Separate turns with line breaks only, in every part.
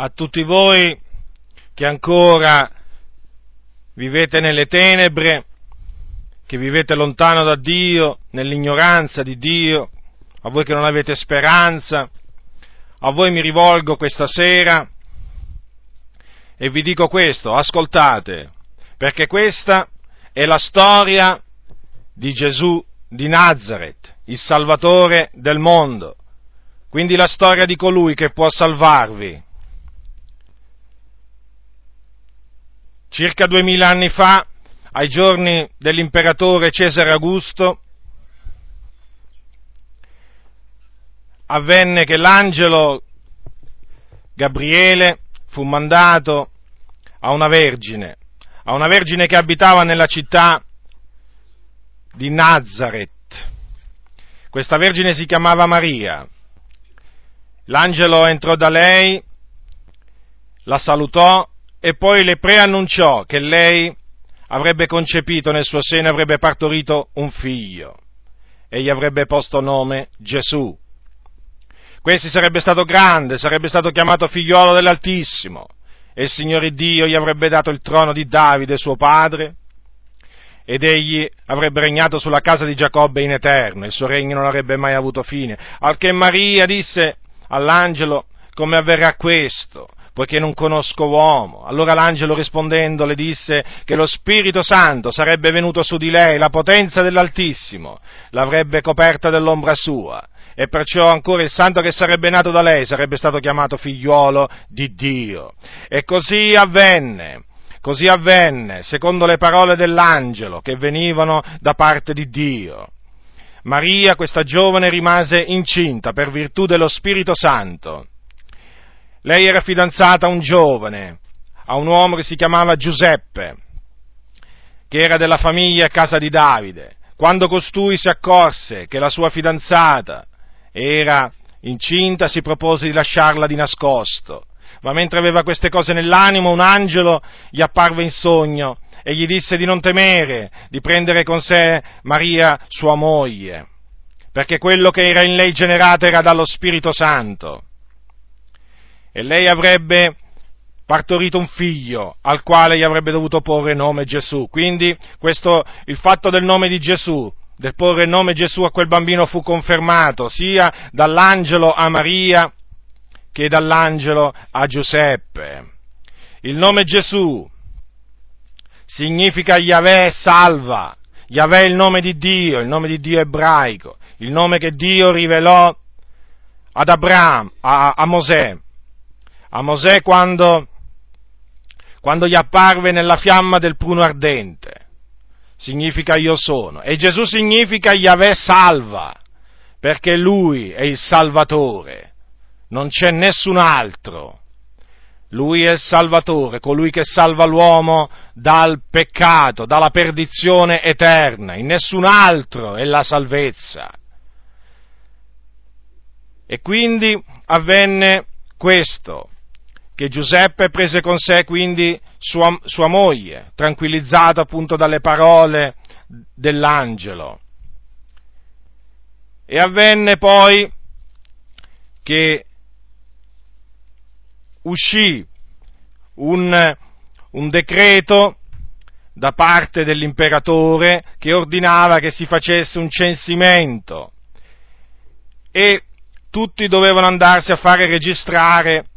a tutti voi che ancora vivete nelle tenebre, che vivete lontano da Dio, nell'ignoranza di Dio, a voi che non avete speranza, a voi mi rivolgo questa sera e vi dico questo, ascoltate, perché questa è la storia di Gesù di Nazareth, il Salvatore del mondo, quindi la storia di colui che può salvarvi. Circa duemila anni fa, ai giorni dell'imperatore Cesare Augusto, avvenne che l'angelo Gabriele fu mandato a una vergine, a una vergine che abitava nella città di Nazareth. Questa vergine si chiamava Maria. L'angelo entrò da lei, la salutò e poi le preannunciò che lei avrebbe concepito nel suo seno e avrebbe partorito un figlio e gli avrebbe posto nome Gesù. Questi sarebbe stato grande, sarebbe stato chiamato figliolo dell'Altissimo e il Signore Dio gli avrebbe dato il trono di Davide, suo padre, ed egli avrebbe regnato sulla casa di Giacobbe in eterno, il suo regno non avrebbe mai avuto fine. Al che Maria disse all'angelo, come avverrà questo? Poiché non conosco uomo. Allora l'angelo rispondendo le disse che lo Spirito Santo sarebbe venuto su di lei, la potenza dell'Altissimo l'avrebbe coperta dell'ombra sua, e perciò ancora il santo che sarebbe nato da lei sarebbe stato chiamato figliuolo di Dio. E così avvenne. Così avvenne, secondo le parole dell'angelo che venivano da parte di Dio. Maria, questa giovane, rimase incinta per virtù dello Spirito Santo lei era fidanzata a un giovane, a un uomo che si chiamava Giuseppe, che era della famiglia a casa di Davide. Quando costui si accorse che la sua fidanzata era incinta, si propose di lasciarla di nascosto. Ma mentre aveva queste cose nell'animo, un angelo gli apparve in sogno e gli disse di non temere di prendere con sé Maria, sua moglie, perché quello che era in lei generato era dallo Spirito Santo e lei avrebbe partorito un figlio al quale gli avrebbe dovuto porre nome Gesù. Quindi questo, il fatto del nome di Gesù, del porre nome Gesù a quel bambino fu confermato sia dall'angelo a Maria che dall'angelo a Giuseppe. Il nome Gesù significa Yahweh salva, Yahweh è il nome di Dio, il nome di Dio ebraico, il nome che Dio rivelò ad Abramo, a, a Mosè, a Mosè quando, quando gli apparve nella fiamma del pruno ardente. Significa io sono. E Gesù significa Yahweh salva, perché Lui è il Salvatore. Non c'è nessun altro. Lui è il Salvatore, colui che salva l'uomo dal peccato, dalla perdizione eterna. In nessun altro è la salvezza. E quindi avvenne questo che Giuseppe prese con sé quindi sua, sua moglie, tranquillizzato appunto dalle parole dell'angelo. E avvenne poi che uscì un, un decreto da parte dell'imperatore che ordinava che si facesse un censimento e tutti dovevano andarsi a fare registrare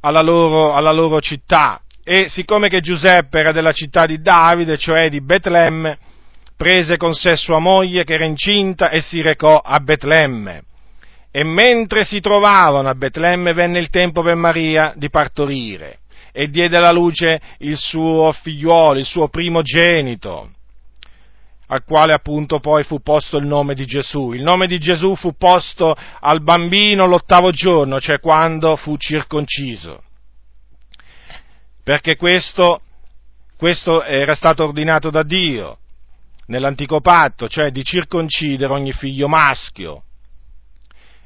alla loro, alla loro città. E siccome che Giuseppe era della città di Davide, cioè di Betlemme, prese con sé sua moglie che era incinta e si recò a Betlemme. E mentre si trovavano a Betlemme venne il tempo per Maria di partorire e diede alla luce il suo figliuolo, il suo primogenito al quale appunto poi fu posto il nome di Gesù. Il nome di Gesù fu posto al bambino l'ottavo giorno, cioè quando fu circonciso. Perché questo, questo era stato ordinato da Dio nell'antico patto, cioè di circoncidere ogni figlio maschio.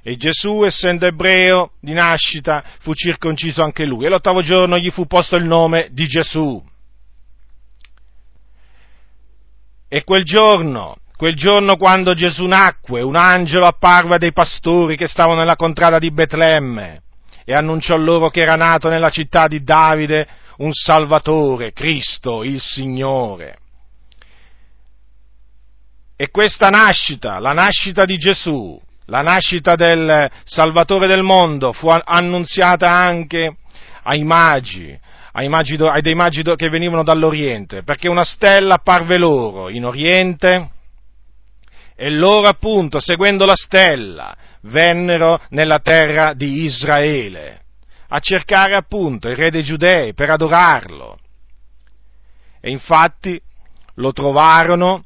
E Gesù, essendo ebreo di nascita, fu circonciso anche lui. E l'ottavo giorno gli fu posto il nome di Gesù. E quel giorno, quel giorno quando Gesù nacque, un angelo apparve dei pastori che stavano nella contrada di Betlemme e annunciò loro che era nato nella città di Davide un Salvatore, Cristo, il Signore. E questa nascita, la nascita di Gesù, la nascita del Salvatore del mondo, fu annunziata anche ai magi, ai, magi, ai dei magi che venivano dall'Oriente, perché una stella apparve loro in Oriente e loro appunto, seguendo la stella, vennero nella terra di Israele a cercare appunto il re dei giudei per adorarlo. E infatti lo trovarono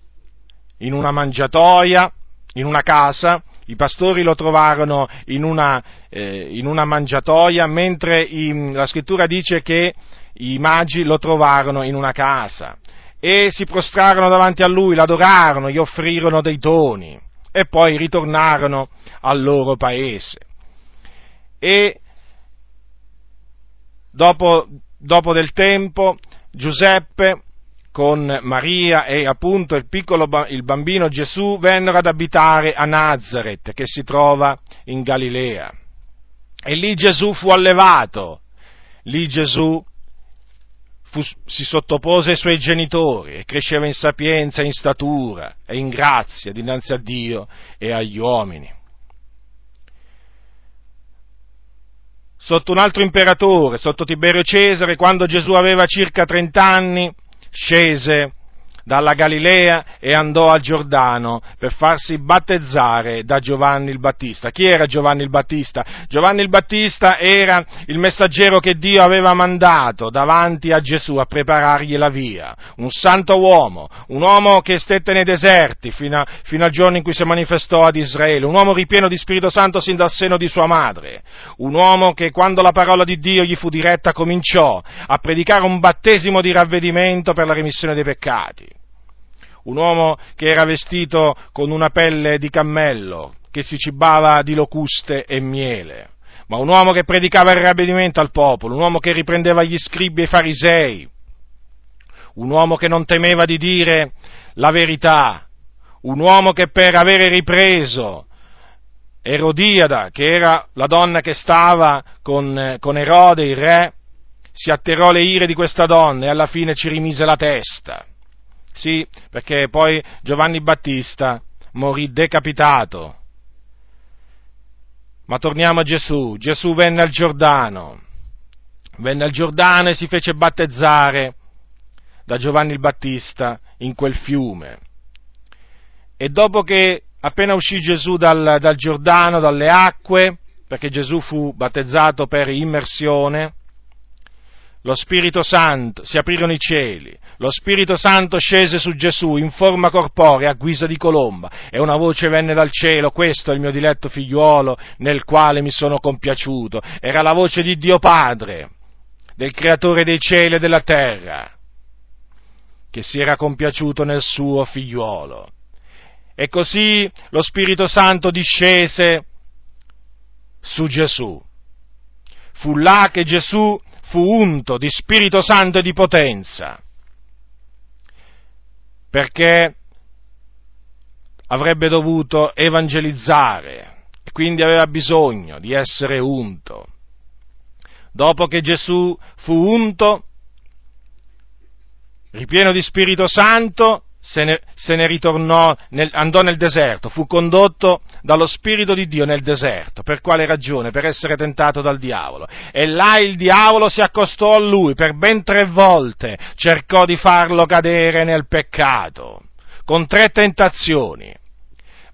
in una mangiatoia, in una casa, i pastori lo trovarono in una, eh, in una mangiatoia, mentre i, la scrittura dice che i magi lo trovarono in una casa e si prostrarono davanti a lui, l'adorarono, gli offrirono dei doni e poi ritornarono al loro paese. E dopo, dopo del tempo Giuseppe con Maria e appunto il piccolo il bambino Gesù vennero ad abitare a Nazareth che si trova in Galilea. E lì Gesù fu allevato, lì Gesù fu, si sottopose ai suoi genitori e cresceva in sapienza, in statura e in grazia dinanzi a Dio e agli uomini. Sotto un altro imperatore, sotto Tiberio Cesare, quando Gesù aveva circa 30 anni, scese dalla Galilea e andò al Giordano per farsi battezzare da Giovanni il Battista. Chi era Giovanni il Battista? Giovanni il Battista era il messaggero che Dio aveva mandato davanti a Gesù a preparargli la via, un santo uomo, un uomo che stette nei deserti fino, a, fino al giorno in cui si manifestò ad Israele, un uomo ripieno di Spirito Santo sin dal seno di sua madre, un uomo che quando la parola di Dio gli fu diretta cominciò a predicare un battesimo di ravvedimento per la remissione dei peccati un uomo che era vestito con una pelle di cammello, che si cibava di locuste e miele, ma un uomo che predicava il ravvedimento al popolo, un uomo che riprendeva gli scribi e i farisei, un uomo che non temeva di dire la verità, un uomo che per avere ripreso Erodiada, che era la donna che stava con, con Erode, il re, si atterrò le ire di questa donna e alla fine ci rimise la testa. Sì, perché poi Giovanni Battista morì decapitato. Ma torniamo a Gesù. Gesù venne al Giordano. Venne al Giordano e si fece battezzare da Giovanni il Battista in quel fiume. E dopo che appena uscì Gesù dal, dal Giordano, dalle acque, perché Gesù fu battezzato per immersione, lo Spirito Santo, si aprirono i cieli, lo Spirito Santo scese su Gesù in forma corporea a guisa di colomba e una voce venne dal cielo, questo è il mio diletto figliuolo nel quale mi sono compiaciuto. Era la voce di Dio Padre, del Creatore dei cieli e della terra, che si era compiaciuto nel suo figliuolo. E così lo Spirito Santo discese su Gesù. Fu là che Gesù fu unto di Spirito Santo e di potenza, perché avrebbe dovuto evangelizzare e quindi aveva bisogno di essere unto. Dopo che Gesù fu unto, ripieno di Spirito Santo, se ne, se ne ritornò, nel, andò nel deserto, fu condotto dallo Spirito di Dio nel deserto. Per quale ragione? Per essere tentato dal diavolo. E là il diavolo si accostò a lui per ben tre volte, cercò di farlo cadere nel peccato, con tre tentazioni.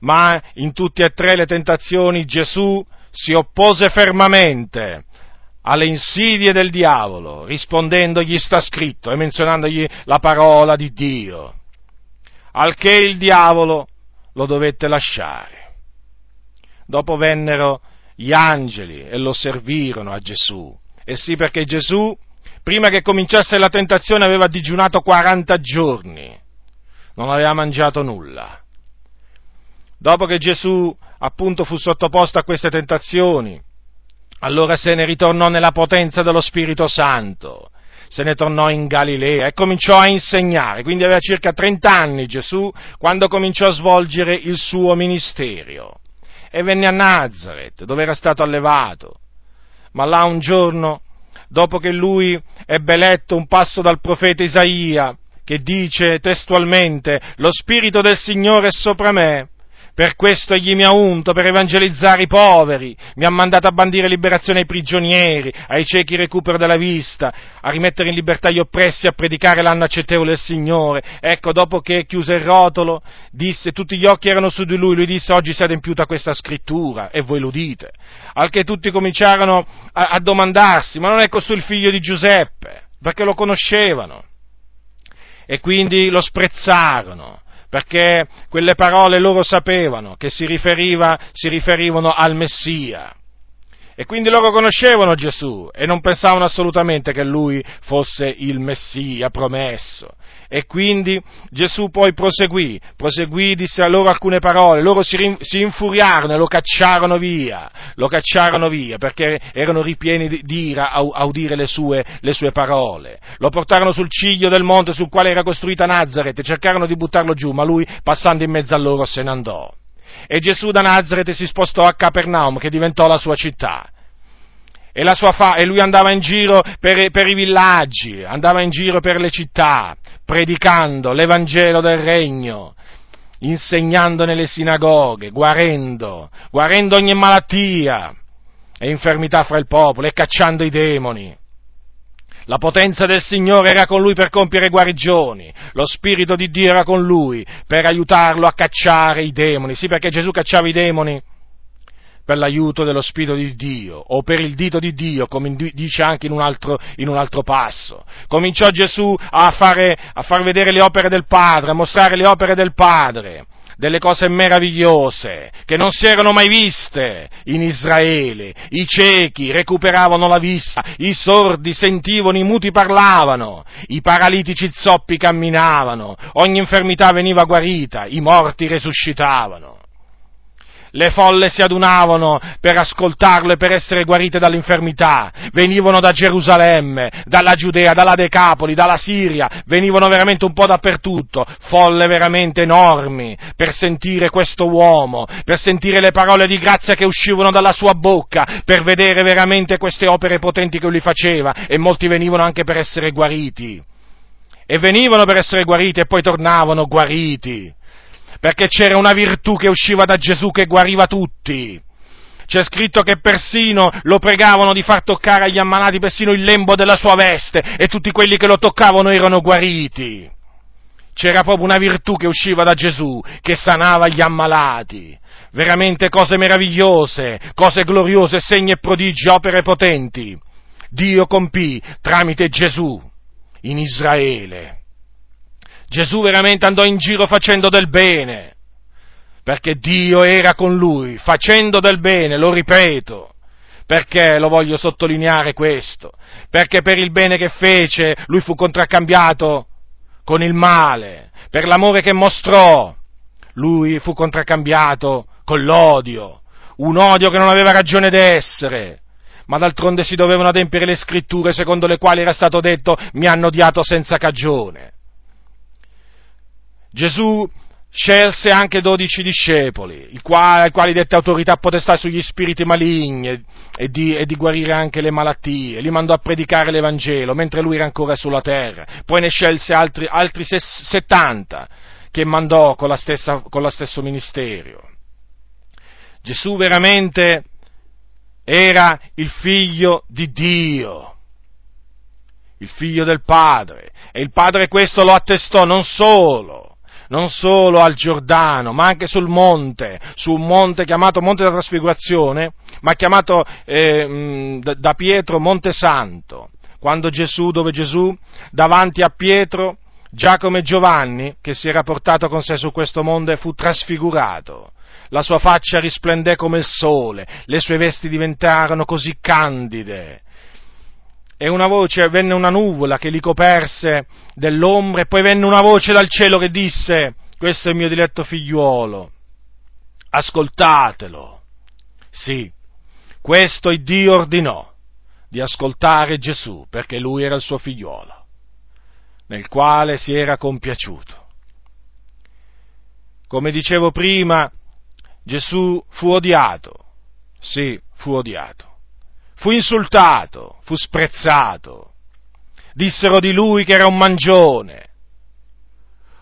Ma in tutte e tre le tentazioni Gesù si oppose fermamente alle insidie del diavolo, rispondendogli sta scritto e menzionandogli la parola di Dio al che il diavolo lo dovette lasciare. Dopo vennero gli angeli e lo servirono a Gesù. E sì perché Gesù, prima che cominciasse la tentazione, aveva digiunato 40 giorni, non aveva mangiato nulla. Dopo che Gesù appunto fu sottoposto a queste tentazioni, allora se ne ritornò nella potenza dello Spirito Santo se ne tornò in Galilea e cominciò a insegnare, quindi aveva circa 30 anni Gesù quando cominciò a svolgere il suo ministero e venne a Nazareth dove era stato allevato. ma là un giorno, dopo che lui ebbe letto un passo dal profeta Isaia, che dice testualmente, lo Spirito del Signore è sopra me, per questo egli mi ha unto per evangelizzare i poveri, mi ha mandato a bandire liberazione ai prigionieri, ai ciechi recupero della vista, a rimettere in libertà gli oppressi, a predicare l'anno accettevole del Signore. Ecco, dopo che chiuse il rotolo, disse, tutti gli occhi erano su di lui, lui disse, oggi si è adempiuta questa scrittura, e voi lo dite. Al che tutti cominciarono a, a domandarsi, ma non è costui il figlio di Giuseppe? Perché lo conoscevano. E quindi lo sprezzarono perché quelle parole loro sapevano che si, riferiva, si riferivano al Messia. E quindi loro conoscevano Gesù e non pensavano assolutamente che lui fosse il Messia promesso. E quindi Gesù poi proseguì, proseguì, disse a loro alcune parole, loro si, si infuriarono e lo cacciarono via, lo cacciarono via perché erano ripieni di, di ira a, a udire le sue, le sue, parole. Lo portarono sul ciglio del monte sul quale era costruita Nazareth e cercarono di buttarlo giù, ma lui passando in mezzo a loro se ne andò. E Gesù da Nazareth si spostò a Capernaum che diventò la sua città e, fa- e, lui andava in giro per, per, i villaggi, andava in giro per le città, predicando l'Evangelo del Regno, insegnando nelle sinagoghe, guarendo, guarendo ogni malattia e infermità fra il popolo e cacciando i demoni. La potenza del Signore era con lui per compiere guarigioni, lo Spirito di Dio era con lui per aiutarlo a cacciare i demoni. Sì, perché Gesù cacciava i demoni per l'aiuto dello Spirito di Dio o per il dito di Dio, come dice anche in un altro, in un altro passo. Cominciò Gesù a, fare, a far vedere le opere del Padre, a mostrare le opere del Padre delle cose meravigliose che non si erano mai viste in Israele. I ciechi recuperavano la vista, i sordi sentivano, i muti parlavano, i paralitici zoppi camminavano, ogni infermità veniva guarita, i morti resuscitavano le folle si adunavano per ascoltarlo e per essere guarite dall'infermità, venivano da Gerusalemme, dalla Giudea, dalla Decapoli, dalla Siria, venivano veramente un po' dappertutto, folle veramente enormi, per sentire questo uomo, per sentire le parole di grazia che uscivano dalla sua bocca, per vedere veramente queste opere potenti che lui faceva. E molti venivano anche per essere guariti. E venivano per essere guariti e poi tornavano guariti perché c'era una virtù che usciva da Gesù che guariva tutti. C'è scritto che persino lo pregavano di far toccare agli ammalati persino il lembo della sua veste e tutti quelli che lo toccavano erano guariti. C'era proprio una virtù che usciva da Gesù, che sanava gli ammalati. Veramente cose meravigliose, cose gloriose, segni e prodigi, opere potenti. Dio compì tramite Gesù in Israele. Gesù veramente andò in giro facendo del bene, perché Dio era con lui, facendo del bene, lo ripeto. Perché lo voglio sottolineare questo? Perché per il bene che fece lui fu contraccambiato con il male, per l'amore che mostrò lui fu contraccambiato con l'odio, un odio che non aveva ragione d'essere, ma d'altronde si dovevano adempiere le scritture secondo le quali era stato detto mi hanno odiato senza cagione. Gesù scelse anche dodici discepoli, ai quali, quali dette autorità potestà sugli spiriti maligni e, di, e, di, guarire anche le malattie, li mandò a predicare l'Evangelo mentre lui era ancora sulla terra, poi ne scelse altri, altri settanta che mandò con, stessa, con lo stesso ministero. Gesù veramente era il figlio di Dio il figlio del Padre, e il Padre questo lo attestò non solo non solo al Giordano, ma anche sul monte, su un monte chiamato Monte della Trasfigurazione, ma chiamato eh, da Pietro Monte Santo, quando Gesù, dove Gesù, davanti a Pietro, Giacomo e Giovanni, che si era portato con sé su questo monte, fu trasfigurato. La sua faccia risplendé come il sole, le sue vesti diventarono così candide e una voce, venne una nuvola che li coperse dell'ombra e poi venne una voce dal cielo che disse, questo è il mio diletto figliuolo, ascoltatelo. Sì, questo il Dio ordinò di ascoltare Gesù perché lui era il suo figliuolo, nel quale si era compiaciuto. Come dicevo prima, Gesù fu odiato, sì, fu odiato fu insultato, fu sprezzato. Dissero di lui che era un mangione,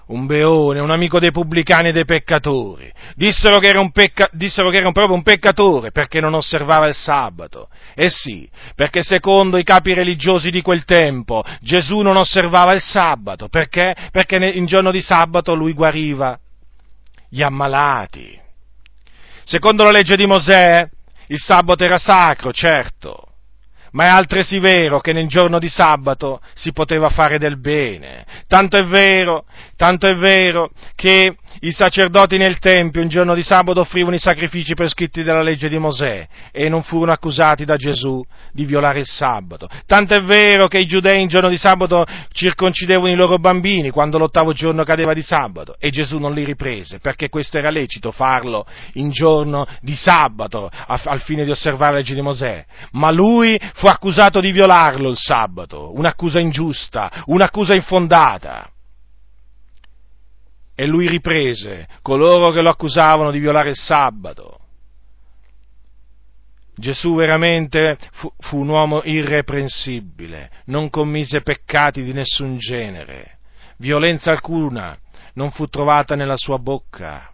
un beone, un amico dei pubblicani e dei peccatori. Dissero che, era un pecca- dissero che era proprio un peccatore perché non osservava il sabato. Eh sì, perché secondo i capi religiosi di quel tempo Gesù non osservava il sabato. Perché? Perché in giorno di sabato lui guariva gli ammalati. Secondo la legge di Mosè il sabato era sacro, certo, ma è altresì vero che nel giorno di sabato si poteva fare del bene. Tanto è vero, tanto è vero che i sacerdoti nel Tempio in giorno di sabato offrivano i sacrifici prescritti dalla legge di Mosè e non furono accusati da Gesù di violare il sabato. Tanto è vero che i giudei in giorno di sabato circoncidevano i loro bambini quando l'ottavo giorno cadeva di sabato e Gesù non li riprese perché questo era lecito farlo in giorno di sabato al fine di osservare la legge di Mosè. Ma lui fu accusato di violarlo il sabato, un'accusa ingiusta, un'accusa infondata. E lui riprese coloro che lo accusavano di violare il sabato. Gesù veramente fu, fu, un uomo irreprensibile, non commise peccati di nessun genere, violenza alcuna non fu trovata nella sua bocca,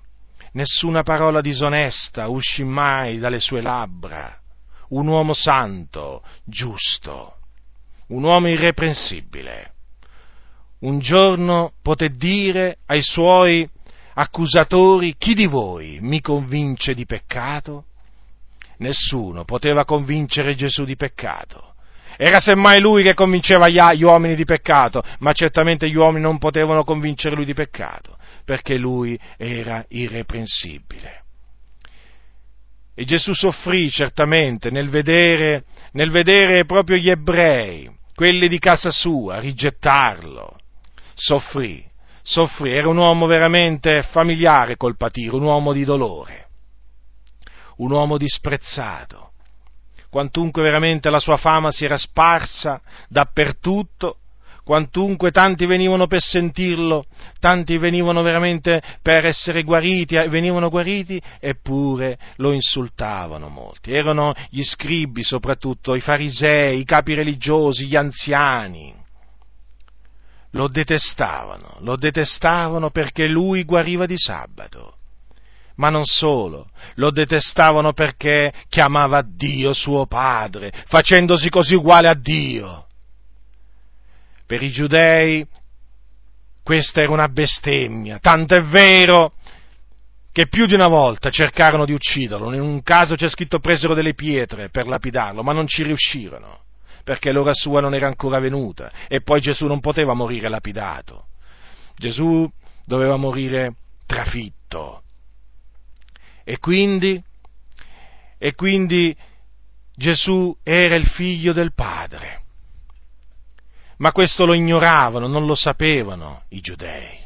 nessuna parola disonesta uscì mai dalle sue labbra un uomo santo, giusto, un uomo irreprensibile. Un giorno poté dire ai suoi accusatori, chi di voi mi convince di peccato? Nessuno poteva convincere Gesù di peccato. Era semmai lui che convinceva gli uomini di peccato, ma certamente gli uomini non potevano convincere lui di peccato, perché lui era irreprensibile. E Gesù soffrì certamente nel vedere, nel vedere proprio gli ebrei, quelli di casa sua, rigettarlo. Soffrì, soffrì, era un uomo veramente familiare col patire, un uomo di dolore, un uomo disprezzato. Quantunque veramente la sua fama si era sparsa dappertutto, quantunque tanti venivano per sentirlo, tanti venivano veramente per essere guariti, venivano guariti, eppure lo insultavano molti. Erano gli scribi soprattutto, i farisei, i capi religiosi, gli anziani. Lo detestavano, lo detestavano perché lui guariva di sabato. Ma non solo, lo detestavano perché chiamava Dio suo padre, facendosi così uguale a Dio. Per i giudei questa era una bestemmia, tanto è vero che più di una volta cercarono di ucciderlo, in un caso c'è scritto presero delle pietre per lapidarlo, ma non ci riuscirono, perché l'ora sua non era ancora venuta e poi Gesù non poteva morire lapidato, Gesù doveva morire trafitto. E quindi, e quindi Gesù era il figlio del Padre ma questo lo ignoravano, non lo sapevano i giudei,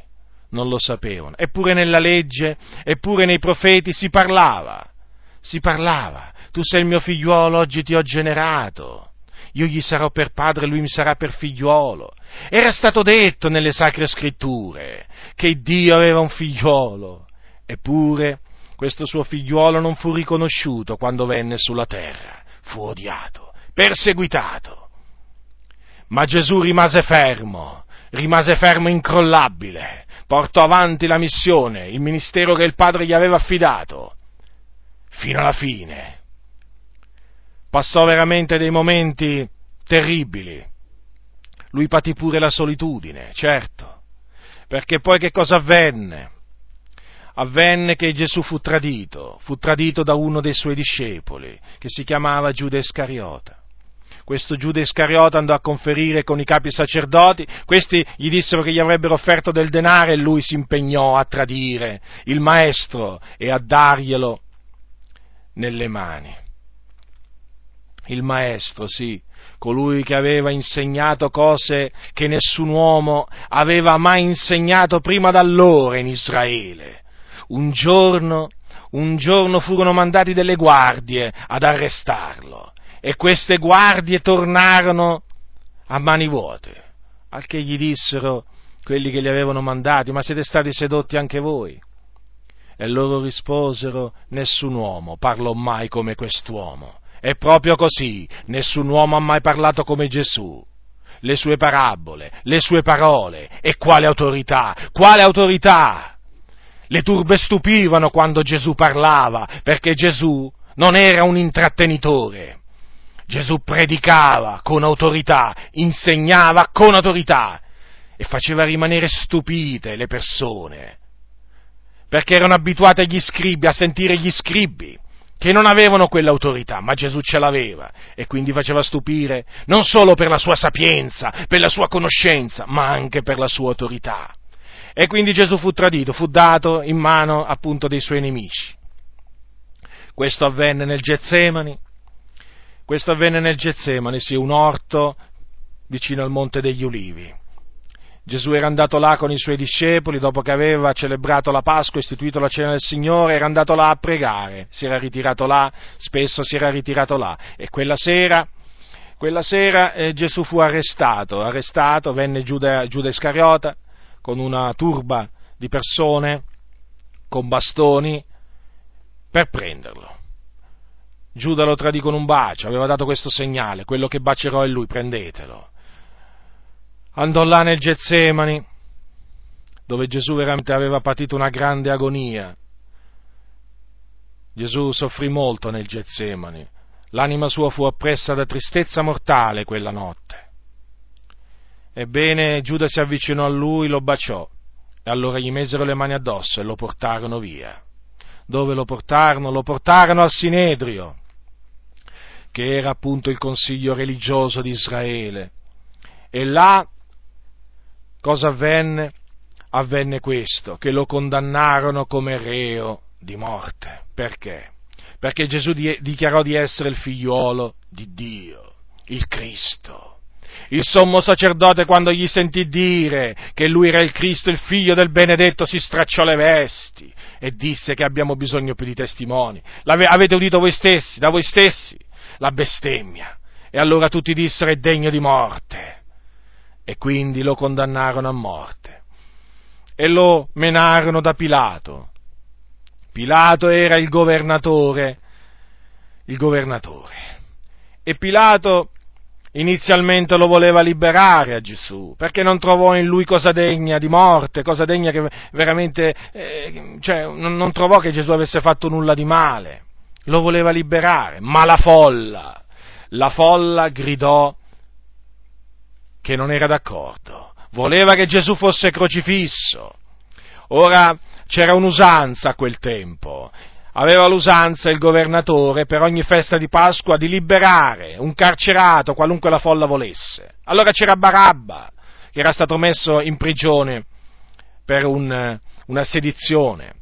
non lo sapevano. Eppure nella legge, eppure nei profeti si parlava, si parlava, tu sei il mio figliuolo, oggi ti ho generato, io gli sarò per padre, lui mi sarà per figliuolo. Era stato detto nelle sacre scritture che Dio aveva un figliuolo, eppure questo suo figliuolo non fu riconosciuto quando venne sulla terra, fu odiato, perseguitato ma Gesù rimase fermo, rimase fermo incrollabile, portò avanti la missione, il ministero che il Padre gli aveva affidato, fino alla fine. Passò veramente dei momenti terribili. Lui patì pure la solitudine, certo, perché poi che cosa avvenne? Avvenne che Gesù fu tradito, fu tradito da uno dei suoi discepoli, che si chiamava Giuda Iscariota questo Giuda Iscariota andò a conferire con i capi sacerdoti, questi gli dissero che gli avrebbero offerto del denaro e lui si impegnò a tradire il maestro e a darglielo nelle mani. Il maestro, sì, colui che aveva insegnato cose che nessun uomo aveva mai insegnato prima d'allora in Israele. Un giorno, un giorno furono mandati delle guardie ad arrestarlo e queste guardie tornarono a mani vuote, al che gli dissero quelli che li avevano mandati, ma siete stati sedotti anche voi? E loro risposero, nessun uomo parlò mai come quest'uomo. È proprio così, nessun uomo ha mai parlato come Gesù. Le sue parabole, le sue parole, e quale autorità, quale autorità! Le turbe stupivano quando Gesù parlava, perché Gesù non era un intrattenitore. Gesù predicava con autorità, insegnava con autorità e faceva rimanere stupite le persone, perché erano abituate agli scribi, a sentire gli scribi, che non avevano quell'autorità, ma Gesù ce l'aveva e quindi faceva stupire non solo per la sua sapienza, per la sua conoscenza, ma anche per la sua autorità. E quindi Gesù fu tradito, fu dato in mano appunto dei suoi nemici. Questo avvenne nel Getsemani, questo avvenne nel Getsemani, sì, un orto vicino al Monte degli Ulivi. Gesù era andato là con i suoi discepoli, dopo che aveva celebrato la Pasqua, istituito la cena del Signore, era andato là a pregare, si era ritirato là, spesso si era ritirato là, e quella sera, quella sera eh, Gesù fu arrestato, arrestato, venne Giuda, Giuda Iscariota con una turba di persone, con bastoni, per prenderlo. Giuda lo tradì con un bacio, aveva dato questo segnale, quello che bacerò è lui, prendetelo andò là nel Getsemani, dove Gesù veramente aveva patito una grande agonia. Gesù soffrì molto nel Getsemani, l'anima sua fu oppressa da tristezza mortale quella notte. Ebbene, Giuda si avvicinò a lui, lo baciò, e allora gli mesero le mani addosso e lo portarono via. Dove lo portarono? Lo portarono al Sinedrio, che era appunto il consiglio religioso di Israele. E là cosa avvenne? Avvenne questo, che lo condannarono come reo di morte. Perché? Perché Gesù dichiarò di essere il figliuolo di Dio, il Cristo. Il sommo sacerdote quando gli sentì dire che lui era il Cristo, il figlio del benedetto, si stracciò le vesti e disse che abbiamo bisogno più di testimoni. L'ave, avete udito voi stessi, da voi stessi, la bestemmia. E allora tutti dissero è degno di morte e quindi lo condannarono a morte e lo menarono da Pilato. Pilato era il governatore, il governatore. E Pilato inizialmente lo voleva liberare a Gesù, perché non trovò in lui cosa degna di morte, cosa degna che veramente, eh, cioè, non, non trovò che Gesù avesse fatto nulla di male. Lo voleva liberare, ma la folla, la folla gridò che non era d'accordo, voleva che Gesù fosse crocifisso. Ora c'era un'usanza a quel tempo, aveva l'usanza il governatore per ogni festa di Pasqua di liberare un carcerato qualunque la folla volesse. Allora c'era Barabba, che era stato messo in prigione per un, una sedizione.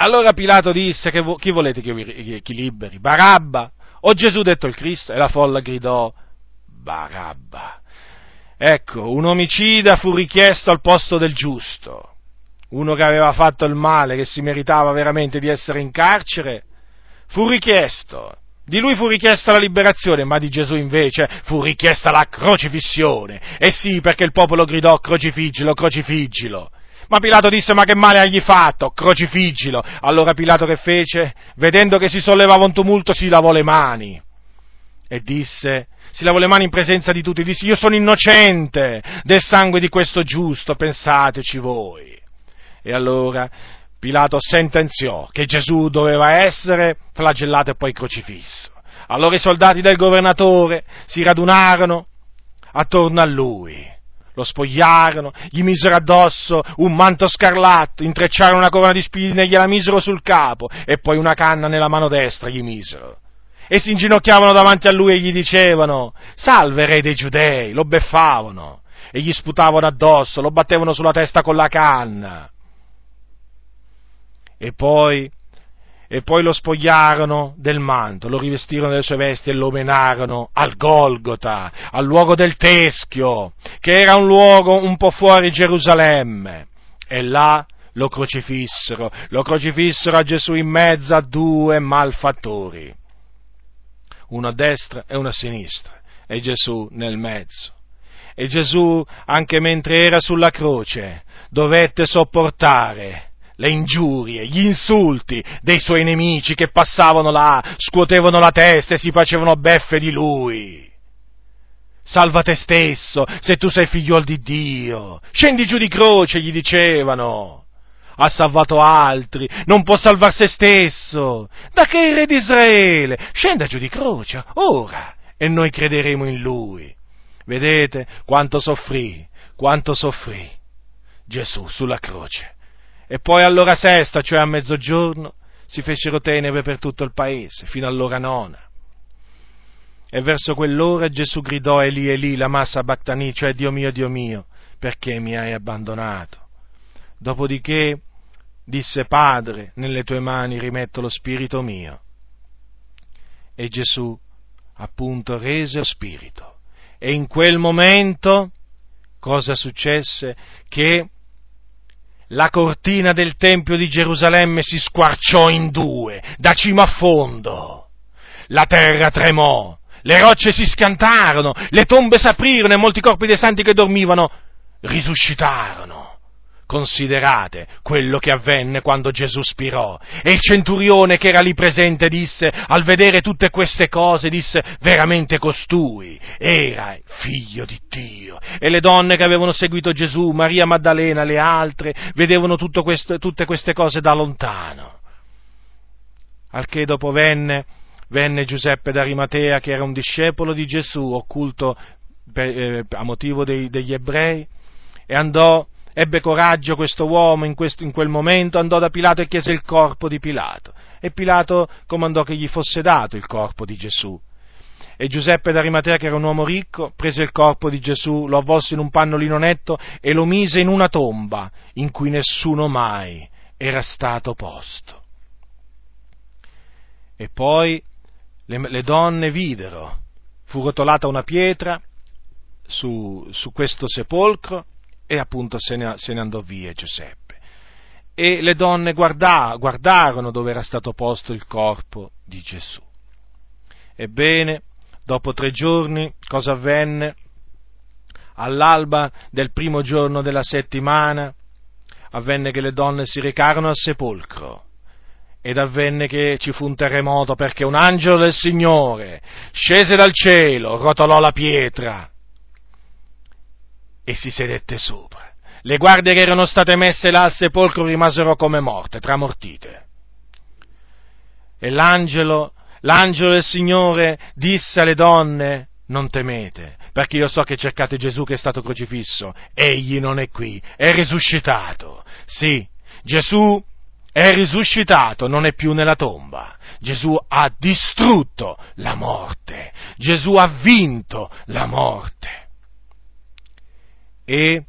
Allora Pilato disse, che, chi volete che chi liberi? Barabba o Gesù detto il Cristo? E la folla gridò, Barabba. Ecco, un omicida fu richiesto al posto del giusto, uno che aveva fatto il male, che si meritava veramente di essere in carcere, fu richiesto. Di lui fu richiesta la liberazione, ma di Gesù invece fu richiesta la crocifissione. E sì, perché il popolo gridò crocifiggilo, crocifiggilo. Ma Pilato disse, ma che male hai fatto? Crocifiggilo. Allora Pilato che fece? Vedendo che si sollevava un tumulto, si lavò le mani e disse, si lavò le mani in presenza di tutti, disse io sono innocente del sangue di questo giusto, pensateci voi. E allora Pilato sentenziò che Gesù doveva essere flagellato e poi crocifisso. Allora i soldati del governatore si radunarono attorno a lui, lo spogliarono, gli misero addosso un manto scarlatto, intrecciarono una corona di spine e gliela misero sul capo e poi una canna nella mano destra gli misero e si inginocchiavano davanti a lui e gli dicevano, salve re dei giudei, lo beffavano e gli sputavano addosso, lo battevano sulla testa con la canna. E poi, e poi lo spogliarono del manto, lo rivestirono delle sue vesti e lo menarono al Golgota, al luogo del Teschio, che era un luogo un po' fuori Gerusalemme. E là lo crocifissero, lo crocifissero a Gesù in mezzo a due malfattori uno a destra e uno a sinistra, e Gesù nel mezzo. E Gesù, anche mentre era sulla croce, dovette sopportare le ingiurie, gli insulti dei suoi nemici che passavano là, scuotevano la testa e si facevano beffe di lui. Salva te stesso, se tu sei figliuol di Dio. Scendi giù di croce, gli dicevano. Ha salvato altri, non può salvare se stesso. Da che il re di Israele? Scenda giù di croce, ora, e noi crederemo in lui. Vedete quanto soffrì, quanto soffrì Gesù sulla croce e poi all'ora sesta, cioè a mezzogiorno, si fecero tenebre per tutto il paese, fino all'ora nona. E verso quell'ora Gesù gridò Eli Eli, la massa Bactani, cioè Dio mio, Dio mio, perché mi hai abbandonato? Dopodiché disse Padre, nelle tue mani rimetto lo spirito mio. E Gesù appunto rese lo spirito. E in quel momento cosa successe? Che la cortina del Tempio di Gerusalemme si squarciò in due, da cima a fondo. La terra tremò, le rocce si scantarono, le tombe s'aprirono e molti corpi dei santi che dormivano risuscitarono. Considerate quello che avvenne quando Gesù spirò. E il centurione che era lì presente disse, al vedere tutte queste cose, disse, veramente costui era figlio di Dio. E le donne che avevano seguito Gesù, Maria Maddalena, le altre, vedevano questo, tutte queste cose da lontano. Al che dopo venne, venne Giuseppe d'Arimatea, che era un discepolo di Gesù, occulto per, eh, a motivo dei, degli ebrei, e andò Ebbe coraggio questo uomo in, questo, in, quel momento, andò da Pilato e chiese il corpo di Pilato. E Pilato comandò che gli fosse dato il corpo di Gesù. E Giuseppe d'Arimatea, che era un uomo ricco, prese il corpo di Gesù, lo avvolse in un pannolino netto e lo mise in una tomba in cui nessuno mai era stato posto. E poi le, le donne videro, fu rotolata una pietra su, su questo sepolcro e appunto se ne, se ne andò via Giuseppe. E le donne guarda, guardarono dove era stato posto il corpo di Gesù. Ebbene, dopo tre giorni, cosa avvenne? All'alba del primo giorno della settimana, avvenne che le donne si recarono al sepolcro ed avvenne che ci fu un terremoto perché un angelo del Signore scese dal cielo, rotolò la pietra e si sedette sopra. Le guardie che erano state messe là al sepolcro rimasero come morte, tramortite. E l'angelo, l'angelo del Signore disse alle donne, non temete, perché io so che cercate Gesù che è stato crocifisso, egli non è qui, è risuscitato. Sì, Gesù è risuscitato, non è più nella tomba. Gesù ha distrutto la morte, Gesù ha vinto la morte e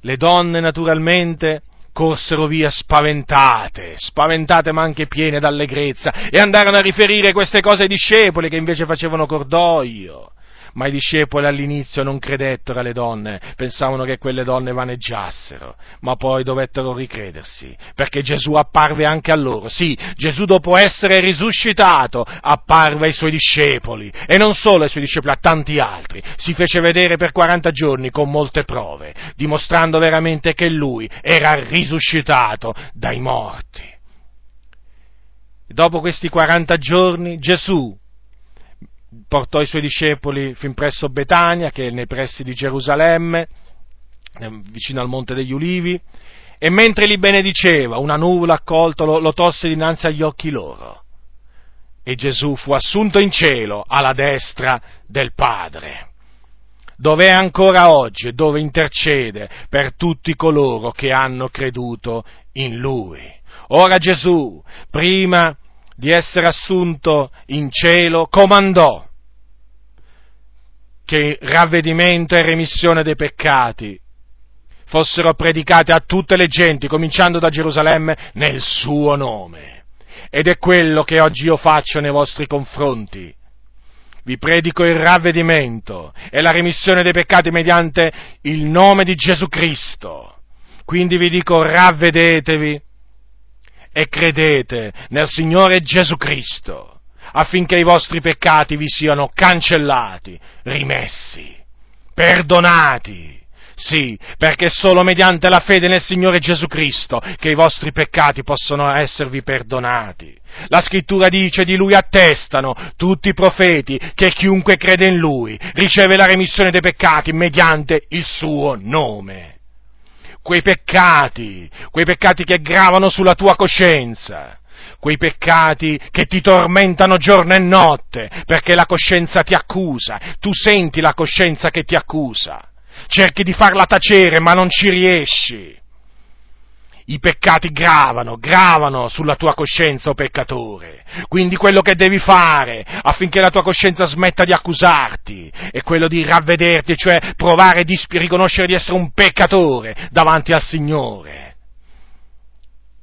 le donne naturalmente corsero via spaventate, spaventate ma anche piene d'allegrezza, e andarono a riferire queste cose ai discepoli che invece facevano cordoglio ma i discepoli all'inizio non credettero alle donne, pensavano che quelle donne vaneggiassero, ma poi dovettero ricredersi, perché Gesù apparve anche a loro. Sì, Gesù dopo essere risuscitato apparve ai suoi discepoli, e non solo ai suoi discepoli, a tanti altri. Si fece vedere per 40 giorni con molte prove, dimostrando veramente che lui era risuscitato dai morti. Dopo questi 40 giorni Gesù portò i suoi discepoli fin presso Betania, che è nei pressi di Gerusalemme, vicino al Monte degli Ulivi, e mentre li benediceva, una nuvola accolto lo, lo tosse dinanzi agli occhi loro. E Gesù fu assunto in cielo alla destra del Padre, dove è ancora oggi e dove intercede per tutti coloro che hanno creduto in Lui. Ora Gesù, prima di essere assunto in cielo, comandò che ravvedimento e remissione dei peccati fossero predicate a tutte le genti, cominciando da Gerusalemme, nel suo nome. Ed è quello che oggi io faccio nei vostri confronti. Vi predico il ravvedimento e la remissione dei peccati mediante il nome di Gesù Cristo. Quindi vi dico ravvedetevi e credete nel Signore Gesù Cristo, affinché i vostri peccati vi siano cancellati, rimessi, perdonati, Sì, perché è solo mediante la fede nel Signore Gesù Cristo che i vostri peccati possono esservi perdonati. La scrittura dice di lui attestano tutti i profeti che chiunque crede in lui riceve la remissione dei peccati mediante il suo nome. Quei peccati, quei peccati che gravano sulla tua coscienza, quei peccati che ti tormentano giorno e notte, perché la coscienza ti accusa, tu senti la coscienza che ti accusa, cerchi di farla tacere ma non ci riesci. I peccati gravano, gravano sulla tua coscienza, o oh peccatore. Quindi quello che devi fare affinché la tua coscienza smetta di accusarti è quello di ravvederti, cioè provare a riconoscere di essere un peccatore davanti al Signore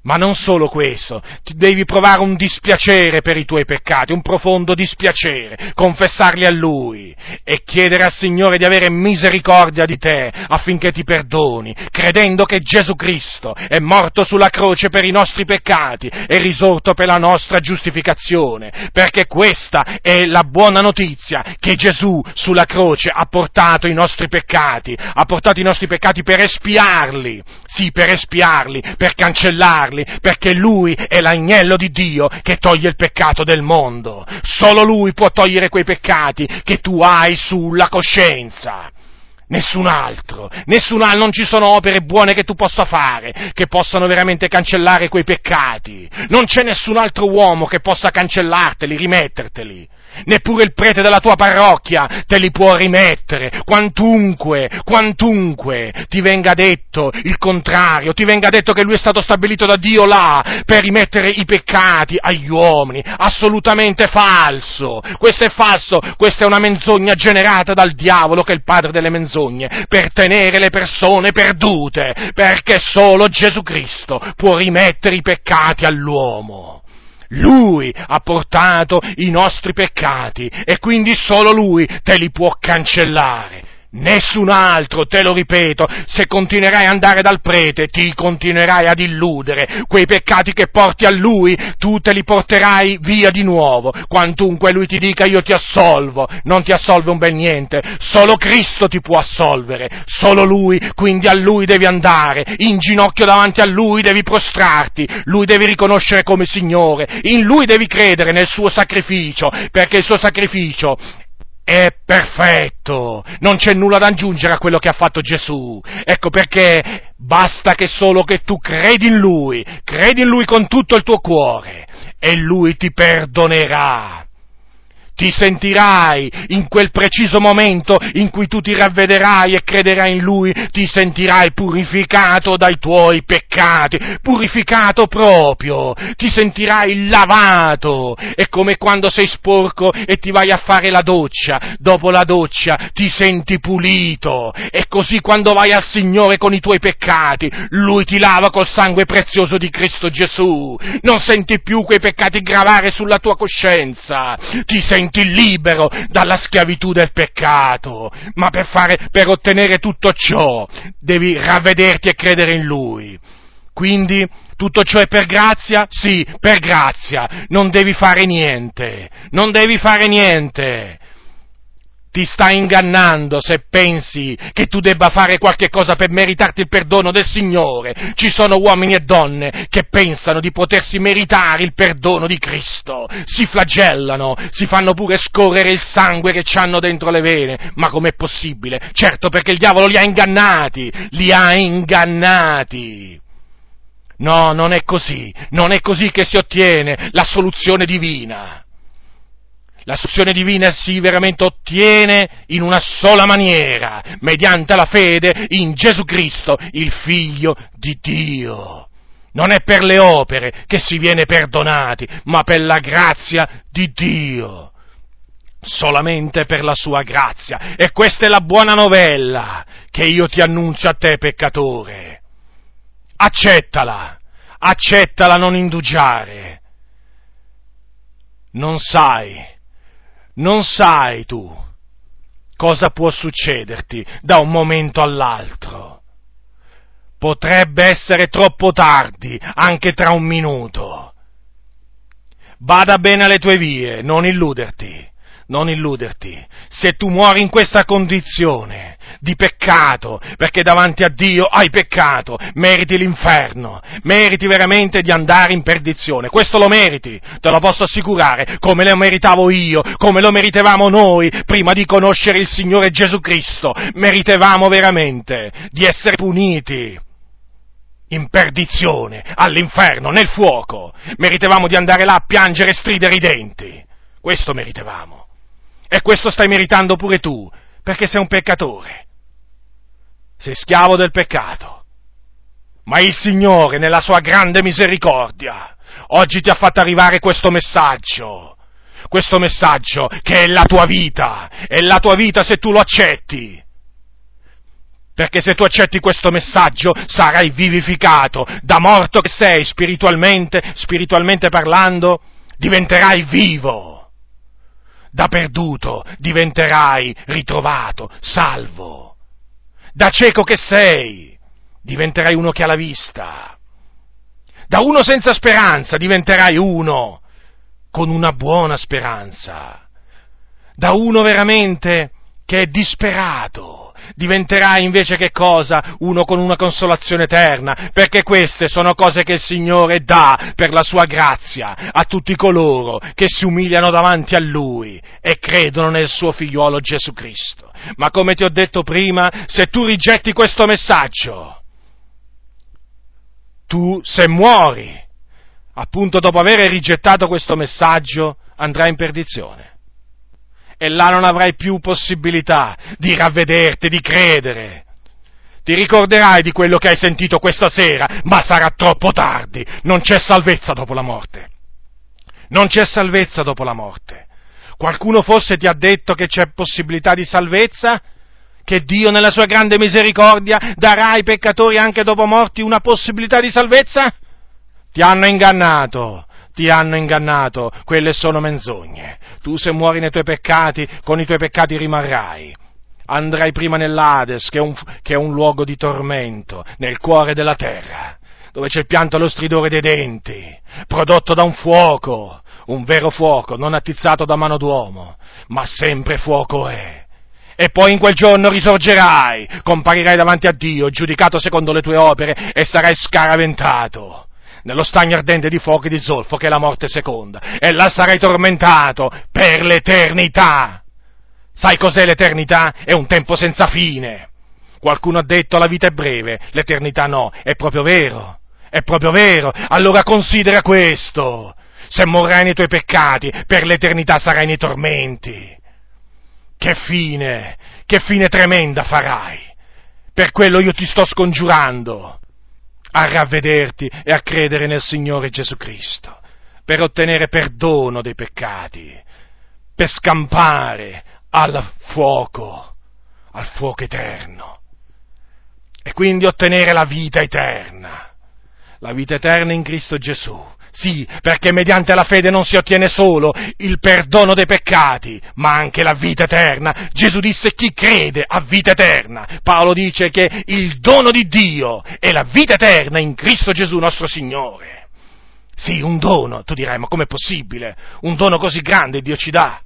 ma non solo questo, devi provare un dispiacere per i tuoi peccati, un profondo dispiacere, confessarli a Lui e chiedere al Signore di avere misericordia di te affinché ti perdoni, credendo che Gesù Cristo è morto sulla croce per i nostri peccati e risorto per la nostra giustificazione, perché questa è la buona notizia che Gesù sulla croce ha portato i nostri peccati, ha portato i nostri peccati per espiarli, sì, per espiarli, per cancellarli, perdonarli, perché Lui è l'agnello di Dio che toglie il peccato del mondo. Solo Lui può togliere quei peccati che tu hai sulla coscienza. Nessun altro, nessun altro, non ci sono opere buone che tu possa fare che possano veramente cancellare quei peccati. Non c'è nessun altro uomo che possa cancellarteli, rimetterteli neppure il prete della tua parrocchia te li può rimettere, quantunque, quantunque ti venga detto il contrario, ti venga detto che lui è stato stabilito da Dio là per rimettere i peccati agli uomini, assolutamente falso, questo è falso, questa è una menzogna generata dal diavolo che è il padre delle menzogne, per tenere le persone perdute, perché solo Gesù Cristo può rimettere i peccati all'uomo. Lui ha portato i nostri peccati e quindi solo Lui te li può cancellare. Nessun altro, te lo ripeto, se continuerai ad andare dal prete, ti continuerai ad illudere. Quei peccati che porti a lui, tu te li porterai via di nuovo. Quantunque lui ti dica io ti assolvo, non ti assolve un bel niente. Solo Cristo ti può assolvere, solo lui, quindi a lui devi andare. In ginocchio davanti a lui devi prostrarti, lui devi riconoscere come Signore, in lui devi credere nel suo sacrificio, perché il suo sacrificio è perfetto, non c'è nulla da aggiungere a quello che ha fatto Gesù. Ecco perché basta che solo che tu credi in Lui, credi in Lui con tutto il tuo cuore e Lui ti perdonerà ti sentirai in quel preciso momento in cui tu ti ravvederai e crederai in Lui, ti sentirai purificato dai tuoi peccati, purificato proprio, ti sentirai lavato, è come quando sei sporco e ti vai a fare la doccia, dopo la doccia ti senti pulito, e così quando vai al Signore con i tuoi peccati, Lui ti lava col sangue prezioso di Cristo Gesù, non senti più quei peccati gravare sulla tua coscienza, ti senti senti libero dalla schiavitù del peccato, ma per, fare, per ottenere tutto ciò devi ravvederti e credere in Lui. Quindi tutto ciò è per grazia? Sì, per grazia. Non devi fare niente. Non devi fare niente ti stai ingannando se pensi che tu debba fare qualche cosa per meritarti il perdono del Signore. Ci sono uomini e donne che pensano di potersi meritare il perdono di Cristo, si flagellano, si fanno pure scorrere il sangue che hanno dentro le vene. Ma com'è possibile? Certo perché il diavolo li ha ingannati, li ha ingannati. No, non è così, non è così che si ottiene la soluzione divina. La soluzione divina si veramente ottiene in una sola maniera, mediante la fede in Gesù Cristo, il Figlio di Dio. Non è per le opere che si viene perdonati, ma per la grazia di Dio. Solamente per la sua grazia. E questa è la buona novella che io ti annuncio a te, peccatore. Accettala, accettala, non indugiare. Non sai non sai tu cosa può succederti da un momento all'altro. Potrebbe essere troppo tardi, anche tra un minuto. Bada bene alle tue vie, non illuderti. Non illuderti, se tu muori in questa condizione di peccato, perché davanti a Dio hai peccato, meriti l'inferno, meriti veramente di andare in perdizione, questo lo meriti, te lo posso assicurare, come lo meritavo io, come lo meritevamo noi prima di conoscere il Signore Gesù Cristo, meritevamo veramente di essere puniti in perdizione, all'inferno, nel fuoco, meritevamo di andare là a piangere e stridere i denti, questo meritevamo. E questo stai meritando pure tu, perché sei un peccatore. Sei schiavo del peccato. Ma il Signore, nella sua grande misericordia, oggi ti ha fatto arrivare questo messaggio. Questo messaggio che è la tua vita, è la tua vita se tu lo accetti. Perché se tu accetti questo messaggio sarai vivificato, da morto che sei spiritualmente, spiritualmente parlando, diventerai vivo da perduto diventerai ritrovato, salvo. Da cieco che sei diventerai uno che ha la vista. Da uno senza speranza diventerai uno con una buona speranza. Da uno veramente che è disperato diventerai invece che cosa? Uno con una consolazione eterna, perché queste sono cose che il Signore dà per la sua grazia a tutti coloro che si umiliano davanti a Lui e credono nel suo figliuolo Gesù Cristo. Ma come ti ho detto prima, se tu rigetti questo messaggio, tu se muori, appunto dopo aver rigettato questo messaggio, andrai in perdizione e là non avrai più possibilità di ravvederti, di credere. Ti ricorderai di quello che hai sentito questa sera, ma sarà troppo tardi. Non c'è salvezza dopo la morte. Non c'è salvezza dopo la morte. Qualcuno forse ti ha detto che c'è possibilità di salvezza? Che Dio nella sua grande misericordia darà ai peccatori anche dopo morti una possibilità di salvezza? Ti hanno ingannato ti hanno ingannato, quelle sono menzogne. Tu se muori nei tuoi peccati, con i tuoi peccati rimarrai. Andrai prima nell'Ades, che è, un, che è un luogo di tormento, nel cuore della terra, dove c'è il pianto e lo stridore dei denti, prodotto da un fuoco, un vero fuoco, non attizzato da mano d'uomo, ma sempre fuoco è. E poi in quel giorno risorgerai, comparirai davanti a Dio, giudicato secondo le tue opere, e sarai scaraventato nello stagno ardente di fuoco e di zolfo che è la morte seconda, e là sarai tormentato per l'eternità. Sai cos'è l'eternità? È un tempo senza fine. Qualcuno ha detto la vita è breve, l'eternità no, è proprio vero, è proprio vero. Allora considera questo. Se morrai nei tuoi peccati, per l'eternità sarai nei tormenti. Che fine, che fine tremenda farai. Per quello io ti sto scongiurando a ravvederti e a credere nel Signore Gesù Cristo, per ottenere perdono dei peccati, per scampare al fuoco, al fuoco eterno, e quindi ottenere la vita eterna, la vita eterna in Cristo Gesù. Sì, perché mediante la fede non si ottiene solo il perdono dei peccati, ma anche la vita eterna. Gesù disse chi crede ha vita eterna. Paolo dice che il dono di Dio è la vita eterna in Cristo Gesù nostro Signore. Sì, un dono. Tu dirai, ma com'è possibile? Un dono così grande Dio ci dà.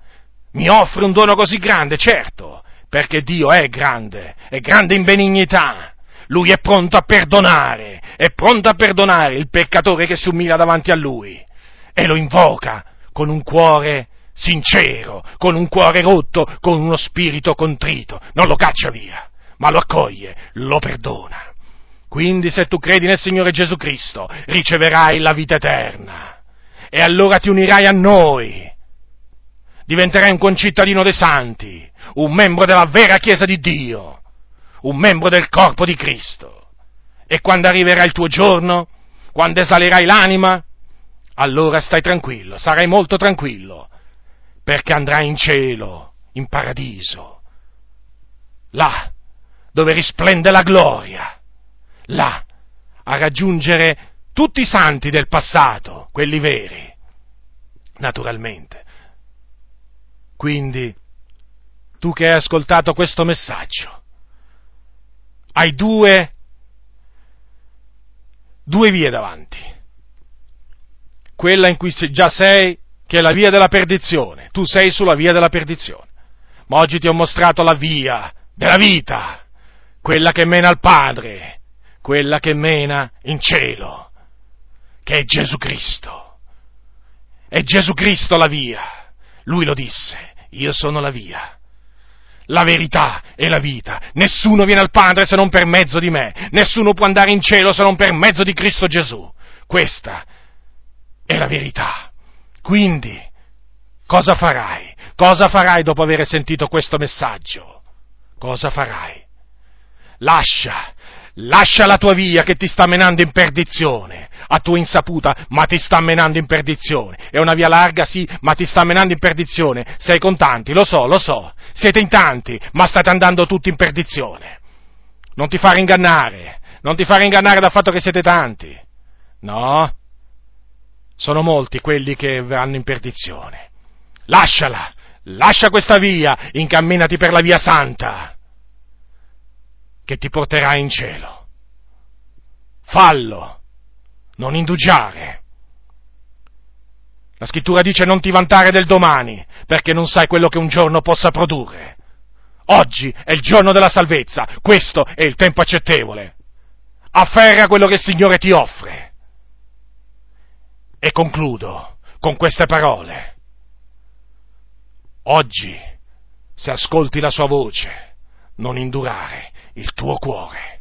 Mi offre un dono così grande, certo, perché Dio è grande, è grande in benignità lui è pronto a perdonare, è pronto a perdonare il peccatore che si umilia davanti a lui e lo invoca con un cuore sincero, con un cuore rotto, con uno spirito contrito. Non lo caccia via, ma lo accoglie, lo perdona. Quindi se tu credi nel Signore Gesù Cristo, riceverai la vita eterna. E allora ti unirai a noi. Diventerai un concittadino dei santi, un membro della vera Chiesa di Dio un membro del corpo di Cristo. E quando arriverà il tuo giorno, quando esalerai l'anima, allora stai tranquillo, sarai molto tranquillo, perché andrai in cielo, in paradiso, là dove risplende la gloria, là a raggiungere tutti i santi del passato, quelli veri, naturalmente. Quindi, tu che hai ascoltato questo messaggio, hai due, due vie davanti. Quella in cui già sei che è la via della perdizione. Tu sei sulla via della perdizione. Ma oggi ti ho mostrato la via della vita, quella che mena al Padre, quella che mena in cielo, che è Gesù Cristo. È Gesù Cristo la via. Lui lo disse, io sono la via la verità e la vita. Nessuno viene al Padre se non per mezzo di me. Nessuno può andare in cielo se non per mezzo di Cristo Gesù. Questa è la verità. Quindi, cosa farai? Cosa farai dopo aver sentito questo messaggio? Cosa farai? Lascia, lascia la tua via che ti sta menando in perdizione, a tua insaputa, ma ti sta menando in perdizione. È una via larga, sì, ma ti sta menando in perdizione. Sei con tanti, lo so, lo so. Siete in tanti, ma state andando tutti in perdizione. Non ti fare ingannare, non ti fare ingannare dal fatto che siete tanti. No, sono molti quelli che vanno in perdizione. Lasciala, lascia questa via, incamminati per la via santa, che ti porterà in cielo. Fallo, non indugiare. La scrittura dice non ti vantare del domani, perché non sai quello che un giorno possa produrre. Oggi è il giorno della salvezza, questo è il tempo accettevole. Afferra quello che il Signore ti offre. E concludo con queste parole. Oggi, se ascolti la sua voce, non indurare il tuo cuore.